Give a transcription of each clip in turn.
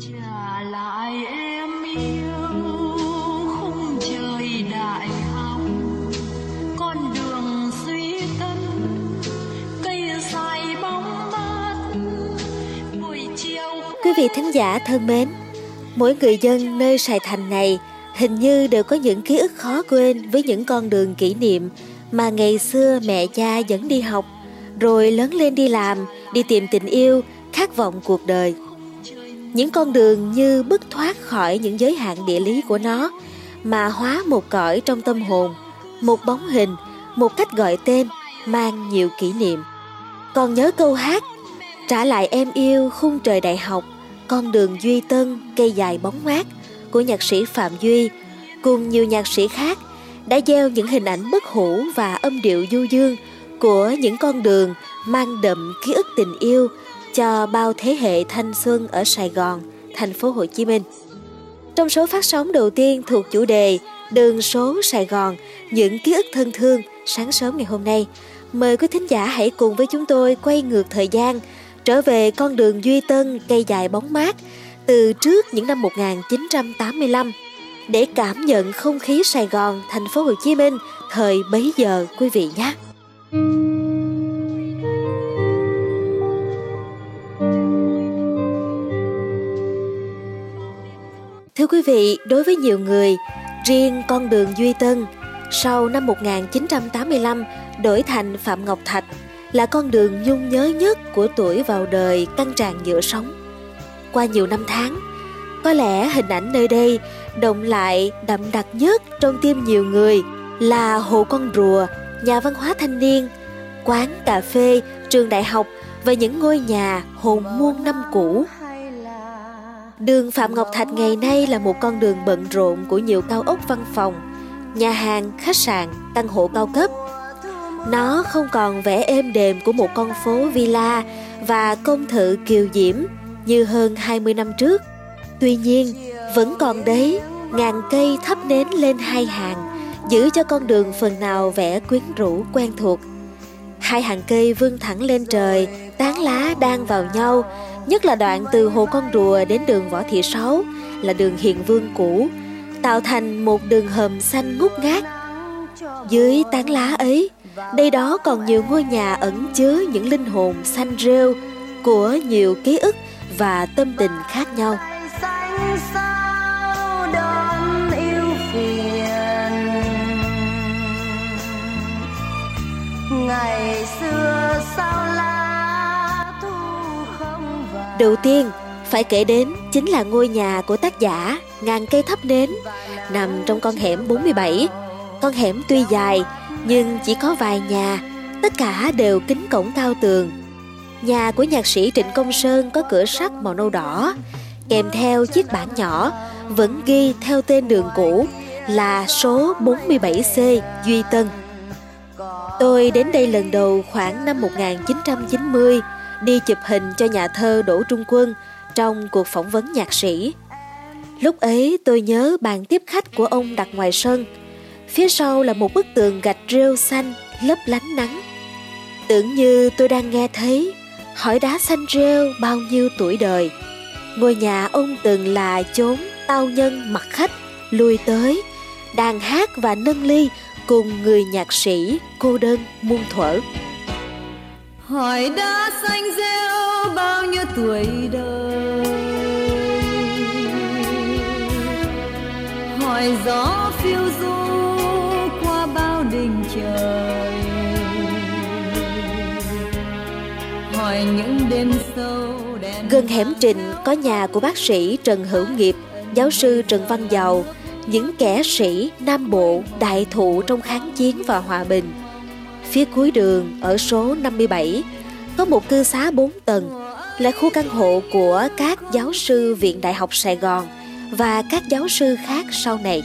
trả lại em yêu khung trời đại học con đường duy tân cây dài bóng mát buổi chiều Quý vị thính giả thân mến, mỗi người dân nơi Sài Thành này hình như đều có những ký ức khó quên với những con đường kỷ niệm mà ngày xưa mẹ cha dẫn đi học, rồi lớn lên đi làm, đi tìm tình yêu, khát vọng cuộc đời. Những con đường như bứt thoát khỏi những giới hạn địa lý của nó mà hóa một cõi trong tâm hồn, một bóng hình, một cách gọi tên mang nhiều kỷ niệm. Còn nhớ câu hát Trả lại em yêu khung trời đại học, con đường duy tân, cây dài bóng mát của nhạc sĩ Phạm Duy cùng nhiều nhạc sĩ khác đã gieo những hình ảnh bất hủ và âm điệu du dương của những con đường mang đậm ký ức tình yêu cho bao thế hệ thanh xuân ở Sài Gòn, thành phố Hồ Chí Minh. Trong số phát sóng đầu tiên thuộc chủ đề Đường số Sài Gòn, những ký ức thân thương sáng sớm ngày hôm nay, mời quý thính giả hãy cùng với chúng tôi quay ngược thời gian, trở về con đường Duy Tân cây dài bóng mát từ trước những năm 1985 để cảm nhận không khí Sài Gòn, thành phố Hồ Chí Minh thời bấy giờ quý vị nhé. Thưa quý vị, đối với nhiều người, riêng con đường Duy Tân sau năm 1985 đổi thành Phạm Ngọc Thạch là con đường nhung nhớ nhất của tuổi vào đời căng tràn nhựa sống. Qua nhiều năm tháng, có lẽ hình ảnh nơi đây động lại đậm đặc nhất trong tim nhiều người là hồ con rùa, nhà văn hóa thanh niên, quán cà phê, trường đại học và những ngôi nhà hồn muôn năm cũ. Đường Phạm Ngọc Thạch ngày nay là một con đường bận rộn của nhiều cao ốc văn phòng, nhà hàng, khách sạn, căn hộ cao cấp. Nó không còn vẻ êm đềm của một con phố villa và công thự kiều diễm như hơn 20 năm trước. Tuy nhiên, vẫn còn đấy, ngàn cây thắp nến lên hai hàng, giữ cho con đường phần nào vẻ quyến rũ quen thuộc. Hai hàng cây vươn thẳng lên trời, tán lá đang vào nhau, nhất là đoạn từ hồ con rùa đến đường Võ Thị Sáu là đường Hiền Vương cũ, tạo thành một đường hầm xanh ngút ngát. Dưới tán lá ấy, đây đó còn nhiều ngôi nhà ẩn chứa những linh hồn xanh rêu của nhiều ký ức và tâm tình khác nhau. ngày xưa sao Đầu tiên, phải kể đến chính là ngôi nhà của tác giả Ngàn cây thắp nến nằm trong con hẻm 47. Con hẻm tuy dài nhưng chỉ có vài nhà, tất cả đều kính cổng cao tường. Nhà của nhạc sĩ Trịnh Công Sơn có cửa sắt màu nâu đỏ, kèm theo chiếc bảng nhỏ vẫn ghi theo tên đường cũ là số 47C Duy Tân. Tôi đến đây lần đầu khoảng năm 1990 đi chụp hình cho nhà thơ Đỗ Trung Quân trong cuộc phỏng vấn nhạc sĩ. Lúc ấy tôi nhớ bàn tiếp khách của ông đặt ngoài sân. Phía sau là một bức tường gạch rêu xanh lấp lánh nắng. Tưởng như tôi đang nghe thấy hỏi đá xanh rêu bao nhiêu tuổi đời. Ngôi nhà ông từng là chốn tao nhân mặt khách lui tới, đàn hát và nâng ly cùng người nhạc sĩ cô đơn muôn thuở hỏi đã xanh rêu bao nhiêu tuổi đời hỏi gió phiêu du qua bao đỉnh trời hỏi những đêm sâu đèn Gần hẻm trình có nhà của bác sĩ Trần Hữu Nghiệp, giáo sư Trần Văn giàu những kẻ sĩ Nam Bộ đại thụ trong kháng chiến và hòa bình. Phía cuối đường, ở số 57 có một cư xá 4 tầng, là khu căn hộ của các giáo sư Viện Đại học Sài Gòn và các giáo sư khác sau này.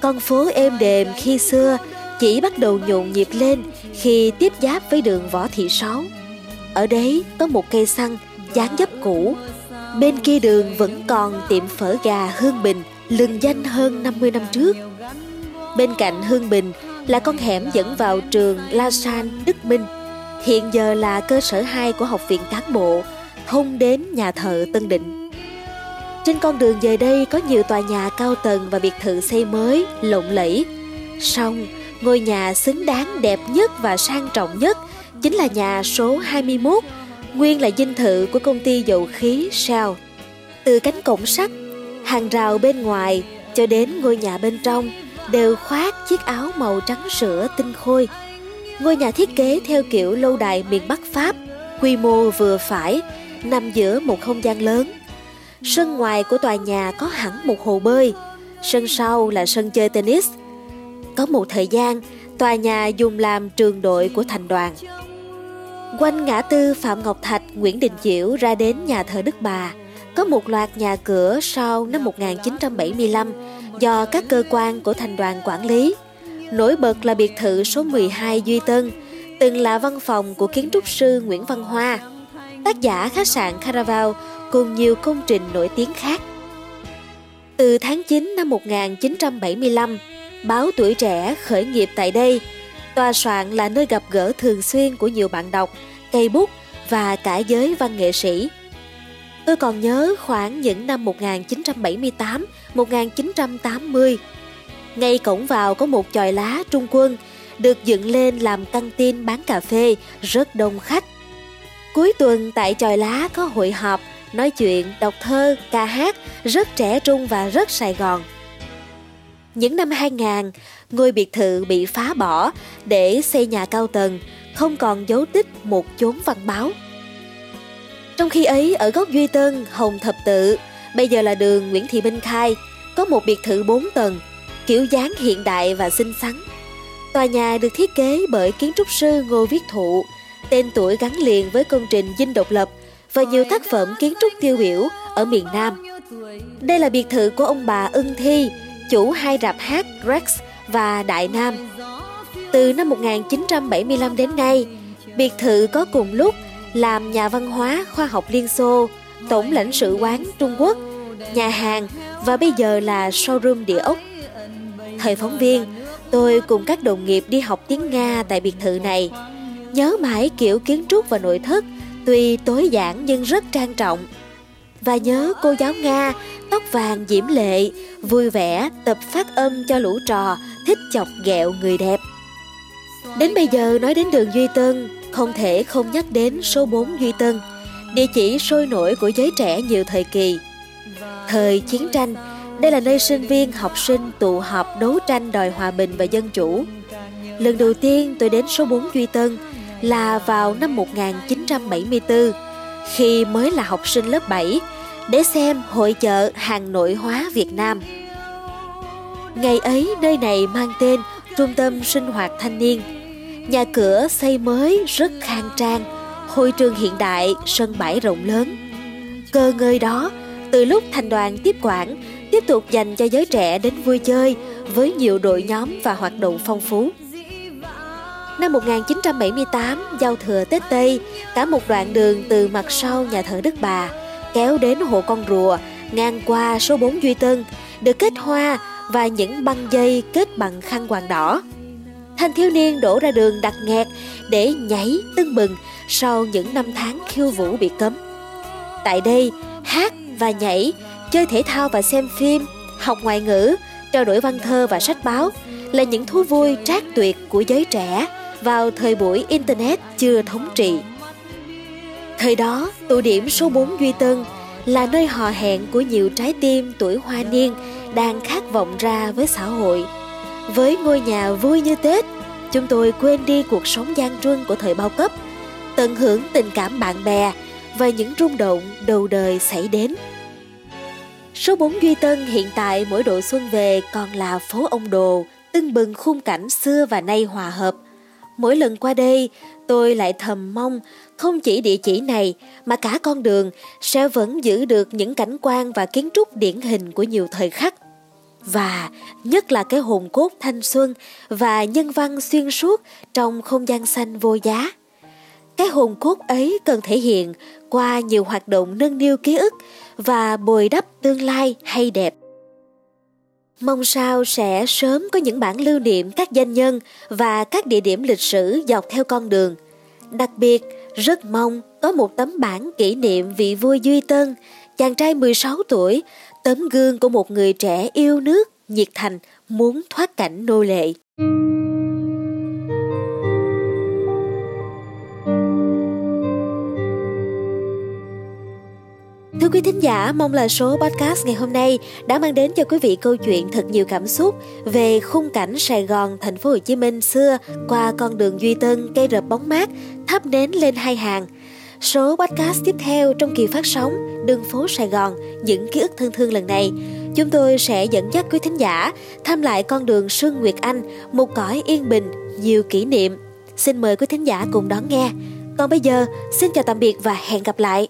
Con phố êm đềm khi xưa chỉ bắt đầu nhộn nhịp lên khi tiếp giáp với đường Võ Thị Sáu. Ở đấy có một cây xăng dáng dấp cũ. Bên kia đường vẫn còn tiệm phở gà Hương Bình, lừng danh hơn 50 năm trước. Bên cạnh Hương Bình là con hẻm dẫn vào trường La San Đức Minh. Hiện giờ là cơ sở 2 của Học viện Cán bộ, thông đến nhà thờ Tân Định. Trên con đường về đây có nhiều tòa nhà cao tầng và biệt thự xây mới, lộng lẫy. Song, ngôi nhà xứng đáng đẹp nhất và sang trọng nhất chính là nhà số 21, nguyên là dinh thự của công ty dầu khí Shell. Từ cánh cổng sắt, hàng rào bên ngoài cho đến ngôi nhà bên trong đều khoác chiếc áo màu trắng sữa tinh khôi. Ngôi nhà thiết kế theo kiểu lâu đài miền Bắc Pháp, quy mô vừa phải, nằm giữa một không gian lớn. Sân ngoài của tòa nhà có hẳn một hồ bơi, sân sau là sân chơi tennis. Có một thời gian, tòa nhà dùng làm trường đội của thành đoàn. Quanh ngã tư Phạm Ngọc Thạch, Nguyễn Đình Chiểu ra đến nhà thờ Đức Bà, có một loạt nhà cửa sau năm 1975 do các cơ quan của thành đoàn quản lý. Nổi bật là biệt thự số 12 Duy Tân, từng là văn phòng của kiến trúc sư Nguyễn Văn Hoa, tác giả khách sạn Caraval cùng nhiều công trình nổi tiếng khác. Từ tháng 9 năm 1975, báo Tuổi Trẻ khởi nghiệp tại đây. Tòa soạn là nơi gặp gỡ thường xuyên của nhiều bạn đọc, cây bút và cả giới văn nghệ sĩ. Tôi còn nhớ khoảng những năm 1978-1980. Ngay cổng vào có một chòi lá trung quân được dựng lên làm căng tin bán cà phê, rất đông khách. Cuối tuần tại chòi lá có hội họp, nói chuyện, đọc thơ, ca hát, rất trẻ trung và rất Sài Gòn. Những năm 2000, ngôi biệt thự bị phá bỏ để xây nhà cao tầng, không còn dấu tích một chốn văn báo. Trong khi ấy, ở góc Duy Tân, Hồng Thập Tự, bây giờ là đường Nguyễn Thị Minh Khai, có một biệt thự 4 tầng, kiểu dáng hiện đại và xinh xắn. Tòa nhà được thiết kế bởi kiến trúc sư Ngô Viết Thụ, tên tuổi gắn liền với công trình Dinh Độc Lập và nhiều tác phẩm kiến trúc tiêu biểu ở miền Nam. Đây là biệt thự của ông bà Ưng Thi, chủ hai rạp hát Rex và Đại Nam. Từ năm 1975 đến nay, biệt thự có cùng lúc làm nhà văn hóa khoa học Liên Xô, tổng lãnh sự quán Trung Quốc, nhà hàng và bây giờ là showroom địa ốc. Thời phóng viên, tôi cùng các đồng nghiệp đi học tiếng Nga tại biệt thự này. Nhớ mãi kiểu kiến trúc và nội thất, tuy tối giản nhưng rất trang trọng. Và nhớ cô giáo Nga, tóc vàng diễm lệ, vui vẻ tập phát âm cho lũ trò, thích chọc ghẹo người đẹp. Đến bây giờ nói đến đường Duy Tân, không thể không nhắc đến số 4 Duy Tân, địa chỉ sôi nổi của giới trẻ nhiều thời kỳ. Thời chiến tranh, đây là nơi sinh viên học sinh tụ họp đấu tranh đòi hòa bình và dân chủ. Lần đầu tiên tôi đến số 4 Duy Tân là vào năm 1974, khi mới là học sinh lớp 7, để xem hội chợ hàng nội hóa Việt Nam. Ngày ấy nơi này mang tên Trung tâm sinh hoạt thanh niên Nhà cửa xây mới rất khang trang, hội trường hiện đại, sân bãi rộng lớn. Cơ ngơi đó, từ lúc thành đoàn tiếp quản, tiếp tục dành cho giới trẻ đến vui chơi với nhiều đội nhóm và hoạt động phong phú. Năm 1978, giao thừa Tết Tây, cả một đoạn đường từ mặt sau nhà thờ Đức Bà kéo đến hồ con rùa, ngang qua số 4 Duy Tân, được kết hoa và những băng dây kết bằng khăn quàng đỏ thanh thiếu niên đổ ra đường đặt nghẹt để nhảy tưng bừng sau những năm tháng khiêu vũ bị cấm. Tại đây, hát và nhảy, chơi thể thao và xem phim, học ngoại ngữ, trao đổi văn thơ và sách báo là những thú vui trác tuyệt của giới trẻ vào thời buổi Internet chưa thống trị. Thời đó, tụ điểm số 4 Duy Tân là nơi hò hẹn của nhiều trái tim tuổi hoa niên đang khát vọng ra với xã hội với ngôi nhà vui như Tết, chúng tôi quên đi cuộc sống gian truân của thời bao cấp, tận hưởng tình cảm bạn bè và những rung động đầu đời xảy đến. Số 4 Duy Tân hiện tại mỗi độ xuân về còn là phố ông đồ, tưng bừng khung cảnh xưa và nay hòa hợp. Mỗi lần qua đây, tôi lại thầm mong không chỉ địa chỉ này mà cả con đường sẽ vẫn giữ được những cảnh quan và kiến trúc điển hình của nhiều thời khắc và nhất là cái hồn cốt thanh xuân và nhân văn xuyên suốt trong không gian xanh vô giá. Cái hồn cốt ấy cần thể hiện qua nhiều hoạt động nâng niu ký ức và bồi đắp tương lai hay đẹp. Mong sao sẽ sớm có những bản lưu niệm các danh nhân và các địa điểm lịch sử dọc theo con đường. Đặc biệt, rất mong có một tấm bản kỷ niệm vị vua Duy Tân chàng trai 16 tuổi, tấm gương của một người trẻ yêu nước, nhiệt thành, muốn thoát cảnh nô lệ. Thưa quý thính giả, mong là số podcast ngày hôm nay đã mang đến cho quý vị câu chuyện thật nhiều cảm xúc về khung cảnh Sài Gòn, thành phố Hồ Chí Minh xưa qua con đường Duy Tân, cây rợp bóng mát, thắp nến lên hai hàng. Số podcast tiếp theo trong kỳ phát sóng Đường phố Sài Gòn, những ký ức thân thương lần này, chúng tôi sẽ dẫn dắt quý thính giả thăm lại con đường Sương Nguyệt Anh, một cõi yên bình, nhiều kỷ niệm. Xin mời quý thính giả cùng đón nghe. Còn bây giờ, xin chào tạm biệt và hẹn gặp lại.